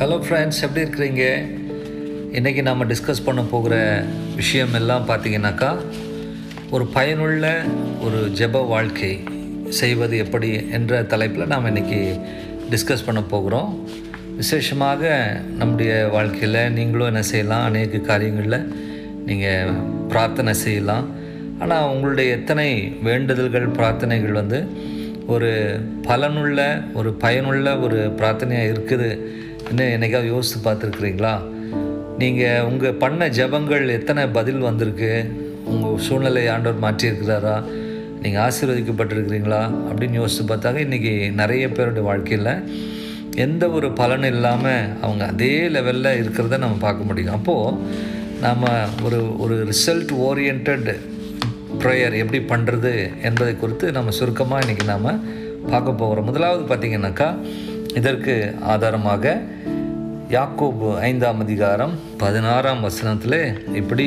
Hello friends எப்படி இருக்கிறீங்க? இன்றைக்கி நம்ம டிஸ்கஸ் பண்ண போகிற விஷயம் எல்லாம் பார்த்திங்கனாக்கா ஒரு பயனுள்ள ஒரு ஜெப வாழ்க்கை செய்வது எப்படி என்ற தலைப்பில் நாம் இன்றைக்கி டிஸ்கஸ் பண்ண போகிறோம். விசேஷமாக நம்முடைய வாழ்க்கையில் நீங்களும் என்ன செய்யலாம் அநேக காரியங்களில் நீங்கள் பிரார்த்தனை செய்யலாம். ஆனால் உங்களுடைய எத்தனை வேண்டுதல்கள் பிரார்த்தனைகள் வந்து ஒரு பலனுள்ள ஒரு பயனுள்ள ஒரு பிரார்த்தனையாக இருக்குது இன்னும் என்னைக்காவது யோசித்து பார்த்துருக்குறீங்களா? நீங்கள் உங்கள் பண்ண ஜெபங்கள் எத்தனை பதில் வந்திருக்கு? உங்கள் சூழ்நிலை ஆண்டவர் மாற்றியிருக்கிறாரா? நீங்கள் ஆசீர்வதிக்கப்பட்டிருக்கிறீங்களா? அப்படின்னு யோசித்து பார்த்தாக்க இன்றைக்கி நிறைய பேருடைய வாழ்க்கையில் எந்த ஒரு பலன் இல்லாமல் அவங்க அதே லெவலில் இருக்கிறத நம்ம பார்க்க முடியும். அப்போது நாம் ஒரு ஒரு ரிசல்ட் ஓரியன்ட் ப்ரேயர் எப்படி பண்ணுறது என்பதை குறித்து நம்ம சுருக்கமாக இன்றைக்கி நாம் பார்க்க போகிறோம் முதலாவது பார்த்திங்கனாக்கா இதற்கு ஆதாரமாக யாக்கோபு ஐந்தாம் அதிகாரம் பதினாறாம் வசனத்தில் இப்படி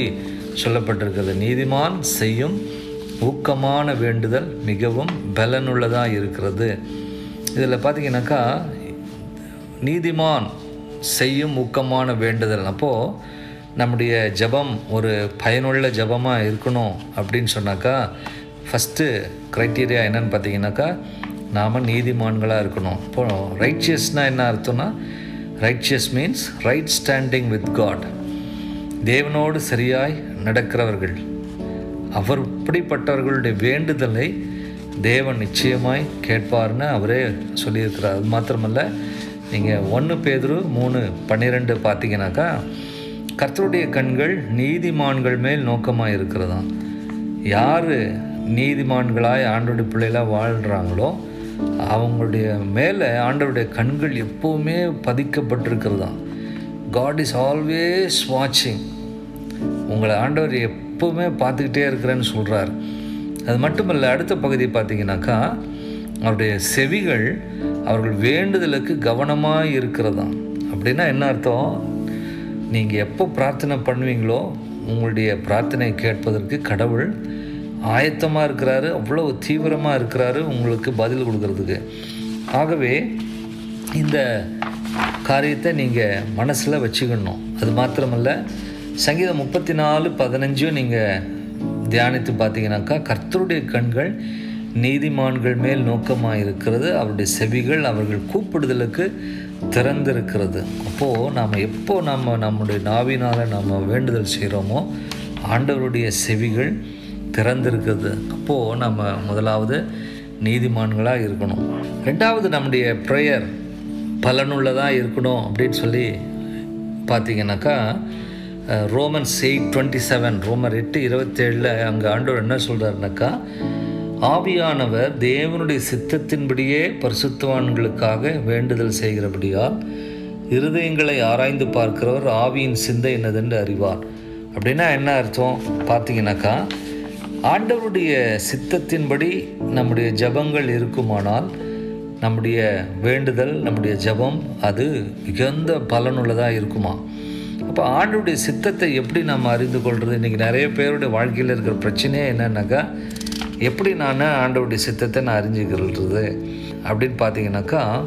சொல்லப்பட்டிருக்கிறது. நீதிமான் செய்யும் ஊக்கமான வேண்டுதல் மிகவும் பலனுள்ளதாக இருக்கிறது. இதில் பார்த்தீங்கன்னாக்கா நீதிமான் செய்யும் ஊக்கமான வேண்டுதல். அப்போது நம்முடைய ஜபம் ஒரு பயனுள்ள ஜபமாக இருக்கணும் அப்படின்னு சொன்னாக்கா ஃபஸ்ட்டு க்ரைட்டீரியா என்னன்னு பார்த்தீங்கன்னாக்கா நாம் நீதிமான்களாக இருக்கணும். இப்போது ரைச்சியஸ்னால் என்ன அர்த்தம்னா righteous means right standing with God தேவனோடு சரியாய் நடக்கிறவர்கள். அவர் இப்படிப்பட்டவர்களுடைய வேண்டுதலை தேவன் நிச்சயமாய் கேட்பார்னு அவரே சொல்லியிருக்கிறார். அது மாத்திரமல்ல நீங்கள் ஒன்று பேதரு மூணு பன்னிரெண்டு பார்த்தீங்கன்னாக்கா கர்த்தருடைய கண்கள் நீதிமான்கள் மேல் நோக்கமாக இருக்கிறதாம். யார் நீதிமான்களாய் ஆண்டோடைய பிள்ளைகளாக வாழ்கிறாங்களோ அவங்களுடைய மேலே ஆண்டவருடைய கண்கள் எப்போவுமே பதிக்கப்பட்டிருக்கிறதாம். காட் இஸ் ஆல்வேஸ் வாட்சிங் உங்களை ஆண்டவர் எப்போவுமே பார்த்துக்கிட்டே இருக்கிறேன்னு சொல்கிறார் அது மட்டுமல்ல அடுத்த பகுதி பார்த்தீங்கன்னாக்கா அவருடைய செவிகள் அவர்கள் வேண்டுதலுக்கு கவனமாக இருக்கிறதாம். அப்படின்னா என்ன அர்த்தம்? நீங்கள் எப்போ பிரார்த்தனை பண்ணுவீங்களோ உங்களுடைய பிரார்த்தனை கேட்பதற்கு கடவுள் ஆயத்தமாக இருக்கிறாரு அவ்வளோ தீவிரமாக இருக்கிறாரு உங்களுக்கு பதில் கொடுக்கறதுக்கு. ஆகவே இந்த காரியத்தை நீங்கள் மனசில் வச்சுக்கணும். அது மாத்திரமல்ல சங்கீதம் முப்பத்தி நாலு பதினஞ்சும் நீங்கள் தியானித்து பார்த்தீங்கன்னாக்கா கர்த்தருடைய கண்கள் நீதிமான்கள் மேல் நோக்கமாக இருக்கிறது அவருடைய செவிகள் அவர்கள் கூப்பிடுதலுக்கு திறந்திருக்கிறது. அப்போது நாம் எப்போ நம்ம நம்முடைய நாவினால் நம்ம வேண்டுதல் செய்கிறோமோ ஆண்டவருடைய செவிகள் திறந்திருக்குது. அப்போது நம்ம முதலாவது நீதிமான்களாக இருக்கணும். ரெண்டாவது நம்முடைய ப்ரேயர் பலனுள்ளதாக இருக்கணும் அப்படின்னு சொல்லி பார்த்தீங்கன்னாக்கா ரோமன்ஸ் எயிட் டுவெண்ட்டி செவன் ரோமர் எட்டு இருபத்தேழில் அங்கே ஆண்டவர் என்ன சொல்கிறாருனாக்கா ஆவியானவர் தேவனுடைய சித்தத்தின்படியே பரிசுத்தவான்களுக்காக வேண்டுதல் செய்கிறபடியால் இருதயங்களை ஆராய்ந்து பார்க்கிறவர் ஆவியின் சிந்தை என்னதென்று அறிவார். அப்படின்னா என்ன அர்த்தம்? பார்த்தீங்கன்னாக்கா ஆண்டவருடைய சித்தத்தின்படி நம்முடைய ஜபங்கள் இருக்குமானால் நம்முடைய வேண்டுதல் நம்முடைய ஜபம் அது மிகுந்த பலனுள்ளதாக இருக்குமா? அப்போ ஆண்டவருடைய சித்தத்தை எப்படி நம்ம அறிந்து கொள்வது இன்றைக்கி நிறைய பேருடைய வாழ்க்கையில் இருக்கிற பிரச்சனையே என்னன்னாக்கா எப்படி நான் ஆண்டவருடைய சித்தத்தை நான் அறிஞ்சுக்கிறது அப்படின்னு பார்த்தீங்கன்னாக்கா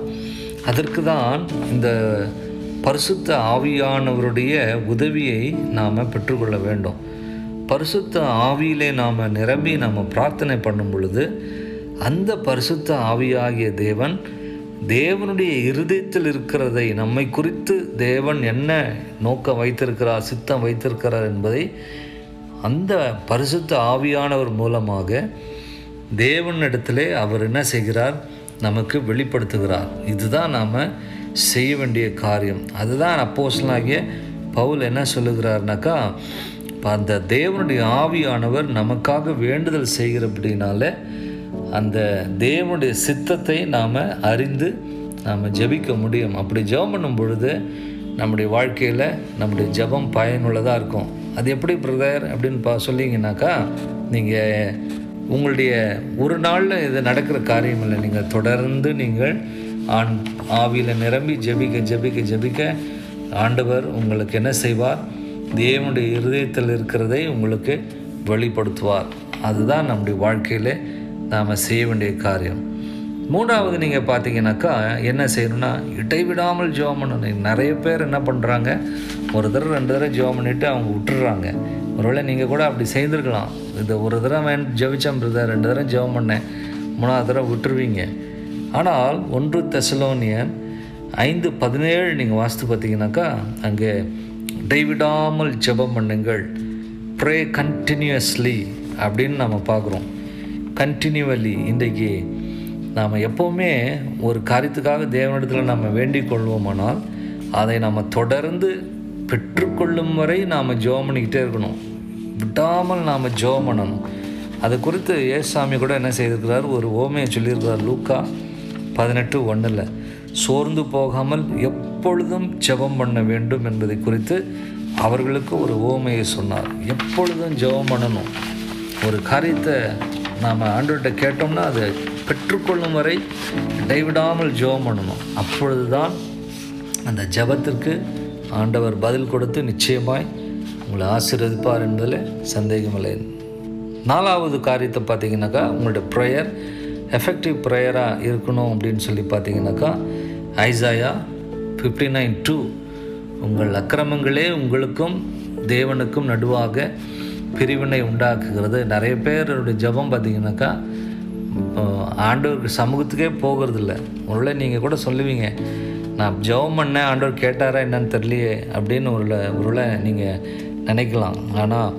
அதற்கு தான் இந்த பரிசுத்த ஆவியானவருடைய உதவியை நாம் பெற்றுக்கொள்ள வேண்டும். பரிசுத்த ஆவியிலே நாம் நிரம்பி நாம் பிரார்த்தனை பண்ணும் பொழுது அந்த பரிசுத்த ஆவியாகிய தேவன் தேவனுடைய இருதயத்தில் இருக்கிறதை நம்மை குறித்து தேவன் என்ன நோக்கம் வைத்திருக்கிறார் சித்தம் வைத்திருக்கிறார் என்பதை அந்த பரிசுத்த ஆவியானவர் மூலமாக தேவனிடத்திலே அவர் என்ன செய்கிறார் நமக்கு வெளிப்படுத்துகிறார். இதுதான் நாம் செய்ய வேண்டிய காரியம். அதுதான் அப்போஸ்லாகிய பவுல் என்ன சொல்லுகிறார்னாக்கா அந்த தேவனுடைய ஆவியானவர் நமக்காக வேண்டுதல் செய்கிறபடினால அந்த தேவனுடைய சித்தத்தை நாம் அறிந்து நாம் ஜபிக்க முடியும். அப்படி ஜெபம் பண்ணும் பொழுது நம்முடைய வாழ்க்கையில் நம்முடைய ஜபம் பயனுள்ளதாக இருக்கும். அது எப்படி பிரதர்? அப்படின்னு பா சொல்லிங்கனாக்கா நீங்கள் உங்களுடைய ஒரு நாளில் இது நடக்கிற காரியம் இல்லை. நீங்கள் தொடர்ந்து நீங்கள் ஆண் ஆவியில் நிரம்பி ஜபிக்க ஜபிக்க ஜபிக்க ஆண்டவர் உங்களுக்கு என்ன செய்வார்? தேவனுடைய இருதயத்தில் இருக்கிறதை உங்களுக்கு வெளிப்படுத்துவார். அதுதான் நம்முடைய வாழ்க்கையில் நாம் செய்ய வேண்டிய காரியம். மூணாவது நீங்கள் பார்த்தீங்கன்னாக்கா என்ன செய்யணும்னா இடைவிடாமல் ஜெபம் பண்ணணும். நிறைய பேர் என்ன பண்ணுறாங்க ஒரு தடவை ரெண்டு தடவை ஜெபம் பண்ணிவிட்டு அவங்க விட்டுடுறாங்க ஒருவேளை நீங்கள் கூட அப்படி செய்திருக்கலாம். இது ஒரு தடவை வேண் ஜெபிச்சேன் பிரதர் ரெண்டு தடவை ஜெபம் பண்ணேன். மூணாவது தடவை விட்டுருவீங்க. ஆனால் ஒன்று தெசலோனியன் ஐந்து பதினேழு நீங்கள் வாஸ்து பார்த்தீங்கன்னாக்கா அங்கே இடைவிடாமல் ஜெபம் பண்ணுங்கள். ப்ரே கண்டினியூஸ்லி அப்படின்னு நம்ம பார்க்குறோம். கண்டினியூவலி இன்றைக்கு நாம் எப்போவுமே ஒரு காரியத்துக்காக தேவனிடத்தில் நம்ம வேண்டிக் கொள்வோமானால் அதை நம்ம தொடர்ந்து பெற்றுக்கொள்ளும் வரை நாம் ஜெபம் பண்ணிக்கிட்டே இருக்கணும். விடாமல் நாம் ஜோம் பண்ணணும். அது குறித்து ஏசாமி கூட என்ன செய்திருக்கிறார்? ஒரு ஓமையை சொல்லியிருக்கிறார். லூக்கா பதினெட்டு ஒன்றில் சோர்ந்து போகாமல் எப்பொழுதும் ஜெபம் பண்ண வேண்டும் என்பதை குறித்து அவர்களுக்கு ஒரு ஓமையை சொன்னார். எப்பொழுதும் ஜெபம் பண்ணணும். ஒரு காரியத்தை நாம் ஆண்டவர்கிட்ட கேட்டோம்னா அதை பெற்றுக்கொள்ளும் வரை இடைவிடாமல் ஜெபம் பண்ணணும். அப்பொழுது தான் அந்த ஜெபத்திற்கு ஆண்டவர் பதில் கொடுத்து நிச்சயமாய் உங்களை ஆசீர்வதிப்பார் என்பதில் சந்தேகமில்லை நாலாவது காரியத்தை பார்த்தீங்கன்னாக்கா உங்களோட ப்ரேயர் எஃபெக்டிவ் ப்ரேயராக இருக்கணும் அப்படின்னு சொல்லி பார்த்தீங்கன்னாக்கா ஐசாயா ஃபிஃப்டி நைன் டூ உங்கள் அக்கிரமங்களே உங்களுக்கும் தேவனுக்கும் நடுவாக பிரிவினை உண்டாக்குகிறது. நிறைய பேருடைய ஜெபம் பார்த்தீங்கன்னாக்கா ஆண்டவருக்கு சமூகத்துக்கே போகிறதில்ல. ஒருவேளை நீங்கள் கூட சொல்லுவீங்க நான் ஜெபம் பண்ணேன் ஆண்டவர் கேட்டாரா என்னன்னு தெரியலையே அப்படின்னு ஒரு ஒருவேளை நீங்கள் நினைக்கலாம். ஆனால்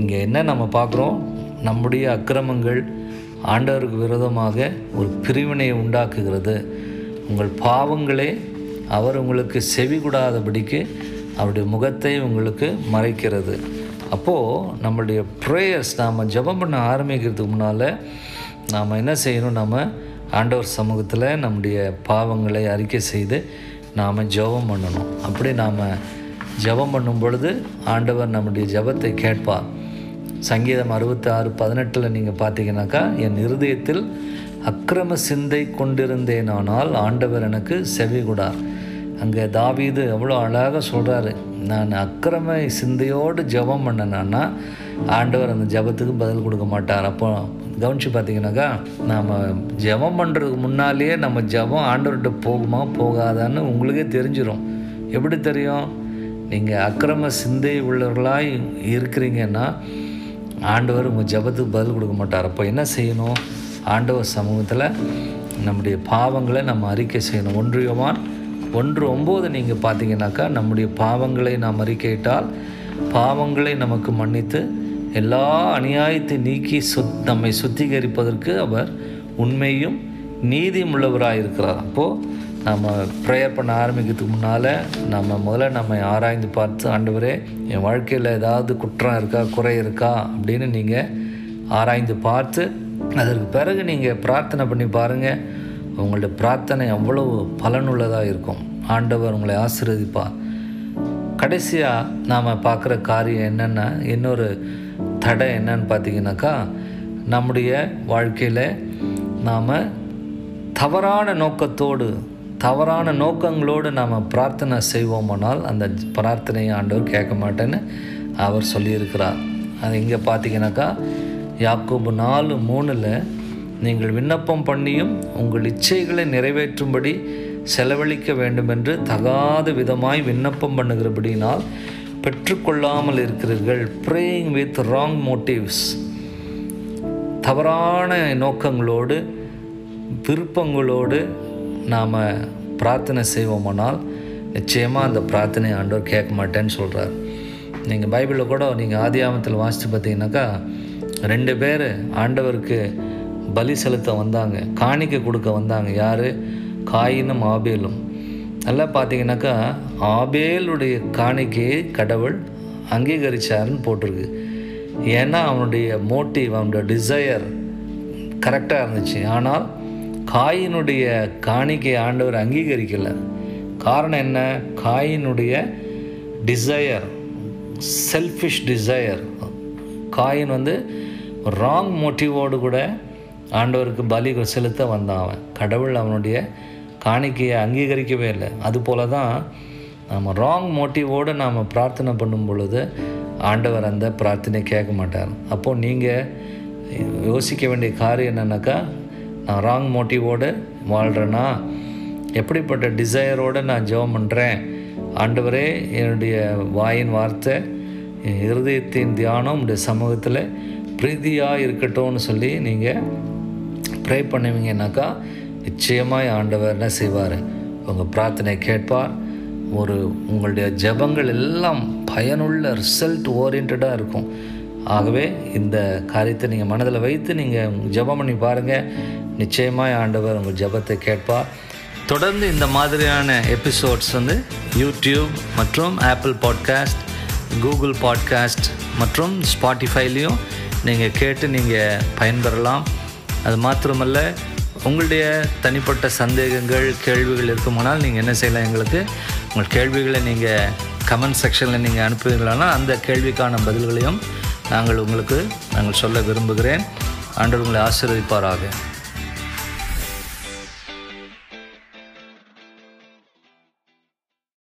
இங்கே என்ன நம்ம பார்க்குறோம்? நம்முடைய அக்கிரமங்கள் ஆண்டவருக்கு விரோதமாக ஒரு பிரிவினையை உண்டாக்குகிறது. உங்கள் பாவங்களே அவர் உங்களுக்கு செவி கூடாதபடிக்கு அவருடைய முகத்தை உங்களுக்கு மறைக்கிறது. அப்போது நம்மளுடைய ப்ரேயர்ஸ் நாம் ஜெபம் பண்ண ஆரம்பிக்கிறதுக்கு முன்னால் நாம் என்ன செய்யணும்? நம்ம ஆண்டவர் சமூகத்தில் நம்முடைய பாவங்களை அறிக்கை செய்து நாம் ஜெபம் பண்ணணும். அப்படி நாம் ஜெபம் பண்ணும் பொழுது ஆண்டவர் நம்முடைய ஜெபத்தை கேட்பார். சங்கீதம் அறுபத்தி ஆறு பதினெட்டில் நீங்கள் பார்த்தீங்கன்னாக்கா என் இருதயத்தில் அக்கிரம சிந்தை கொண்டிருந்தேனானால் ஆண்டவர் எனக்கு செவிகுடார் அங்கே தாவீது எவ்வளோ அழகாக சொல்கிறாரு நான் அக்கிரம சிந்தையோடு ஜெபம் பண்ணேன்னா ஆண்டவர் அந்த ஜெபத்துக்கு பதில் கொடுக்க மாட்டார். அப்போ கவனித்து பார்த்தீங்கன்னாக்கா நாம் ஜெபம் பண்ணுறதுக்கு முன்னாலேயே நம்ம ஜெபம் ஆண்டவர்கிட்ட போகுமா போகாதான்னு உங்களுக்கே தெரிஞ்சிடும் எப்படி தெரியும்? நீங்கள் அக்கிரம சிந்தை உள்ளவர்களாக இருக்கிறீங்கன்னா ஆண்டவர் உங்கள் ஜெபத்துக்கு பதில் கொடுக்க மாட்டார். அப்போ என்ன செய்யணும்? ஆண்டவர் சமூகத்தில் நம்முடைய பாவங்களை நம்ம அறிக்கை செய்யணும். ஒன்றியவான் ஒன்று ஒம்பது நீங்கள் பார்த்தீங்கன்னாக்கா நம்முடைய பாவங்களை நாம் அறிக்கையிட்டால் பாவங்களை நமக்கு மன்னித்து எல்லா அநியாயத்தை நீக்கி சுத் நம்மை சுத்திகரிப்பதற்கு அவர் உண்மையும் நீதியும் உள்ளவராக இருக்கிறார். அப்போது நம்ம ப்ரேயர் பண்ண ஆரம்பிக்கிறதுக்கு முன்னால் நம்ம முதல்ல நம்ம ஆராய்ந்து பார்த்து ஆண்டவரே என் வாழ்க்கையில் ஏதாவது குற்றம் இருக்கா குறை இருக்கா அப்படின்னு நீங்கள் ஆராய்ந்து பார்த்து அதற்கு பிறகு நீங்கள் பிரார்த்தனை பண்ணி பாருங்கள் உங்களுடைய பிரார்த்தனை அவ்வளவு பலனுள்ளதாக இருக்கும். ஆண்டவர் உங்களை ஆசீர்வதிப்பார். கடைசியாக நாம் பார்க்குற காரியம் என்னென்னா இன்னொரு தடை என்னன்னு பார்த்தீங்கன்னாக்கா நம்முடைய வாழ்க்கையில் நாம் தவறான நோக்கத்தோடு தவறான நோக்கங்களோடு நாம் பிரார்த்தனை செய்வோமானால் அந்த பிரார்த்தனையை ஆண்டவர் கேட்க மாட்டேன்னு அவர் சொல்லியிருக்கிறார். அது இங்கே பார்த்தீங்கன்னாக்கா யாக்கோபு நாலு மூணில் நீங்கள் விண்ணப்பம் பண்ணியும் உங்கள் இச்சைகளை நிறைவேற்றும்படி செலவழிக்க வேண்டுமென்று தகாத விதமாய் விண்ணப்பம் பண்ணுகிறபடினால் பெற்றுக்கொள்ளாமல் இருக்கிறீர்கள். ப்ரேயிங் வித் ராங் மோட்டிவ்ஸ் தவறான நோக்கங்களோடு விருப்பங்களோடு நாம் பிரார்த்தனை செய்வோமானால் நிச்சயமாக அந்த பிரார்த்தனை ஆண்டவர் கேட்க மாட்டேன்னு சொல்கிறார் நீங்கள் பைபிளில் கூட நீங்கள் ஆதி ஆமத்தில் வாசித்து பார்த்தீங்கன்னாக்கா ரெண்டு பேர் ஆண்டவருக்கு பலி செலுத்த வந்தாங்க காணிக்கை கொடுக்க வந்தாங்க. யார்? காயினும் ஆபேலும். நல்லா பார்த்தீங்கன்னாக்கா ஆபேலுடைய காணிக்கையை கடவுள் அங்கீகரிச்சாருன்னு போட்டிருக்கு. ஏன்னா அவனுடைய மோட்டிவ் அவனுடைய டிசையர் கரெக்டாக இருந்துச்சு. ஆனால் காயினுடைய காணிக்கை ஆண்டவர் அங்கீகரிக்கலை. காரணம் என்ன? காயினுடைய டிசையர் செல்ஃபிஷ் டிசையர் காயின் வந்து ராங் மோட்டிவோடு கூட ஆண்டவருக்கு பலி செலுத்த வந்தான் அவன். கடவுள் அவனுடைய காணிக்கையை அங்கீகரிக்கவே இல்லை. அதுபோல தான் நம்ம ராங் மோட்டிவோடு நாம் பிரார்த்தனை பண்ணும் பொழுது ஆண்டவர் அந்த பிரார்த்தனை கேட்க மாட்டார். அப்போது நீங்கள் யோசிக்க வேண்டிய காரியம் என்னென்னாக்கா நான் ராங் மோட்டிவோடு வாழ்கிறேன்னா எப்படிப்பட்ட டிசையரோடு நான் ஜெபம் பண்ணுறேன் ஆண்டவரே என்னுடைய வாயின் வார்த்தை என் இருதயத்தின் தியானம் உடைய சமூகத்தில் பிரீதியாக இருக்கட்டும்னு சொல்லி நீங்கள் ப்ரே பண்ணுவீங்கன்னாக்கா நிச்சயமாக ஆண்டவர் என்ன செய்வார்? உங்கள் பிரார்த்தனை கேட்பார். ஒரு உங்களுடைய ஜெபங்கள் எல்லாம் பயனுள்ள ரிசல்ட் ஓரியன்டாக இருக்கும். ஆகவே இந்த காரியத்தை நீங்கள் மனதில் வைத்து நீங்கள் ஜெபம் பண்ணி பாருங்கள் நிச்சயமாக ஆண்டவர் உங்கள் ஜெபத்தை கேட்பார். தொடர்ந்து இந்த மாதிரியான எபிசோட்ஸ் வந்து யூடியூப் மற்றும் ஆப்பிள் பாட்காஸ்ட் கூகுள் பாட்காஸ்ட் மற்றும் ஸ்பாட்டிஃபைலையும் நீங்கள் கேட்டு நீங்கள் பயன்பெறலாம். அது மாத்திரமல்ல உங்களுடைய தனிப்பட்ட சந்தேகங்கள் கேள்விகள் இருக்குமானால் நீங்கள் என்ன செய்யலாம் எங்களுக்கு? உங்கள் கேள்விகளை நீங்கள் கமெண்ட் செக்ஷனில் நீங்கள் அனுப்புவீங்களானா அந்த கேள்விக்கான பதில்களையும் நாங்கள் உங்களுக்கு நாங்கள் சொல்ல விரும்புகிறேன். ஆண்டவர் உங்களை ஆசீர்வதிப்பாராக.